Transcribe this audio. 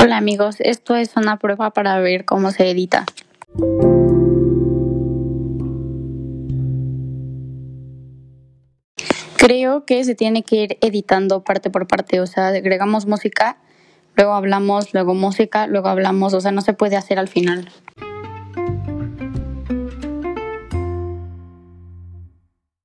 Hola amigos, esto es una prueba para ver cómo se edita. Creo que se tiene que ir editando parte por parte, o sea, agregamos música, luego hablamos, luego música, luego hablamos, o sea, no se puede hacer al final.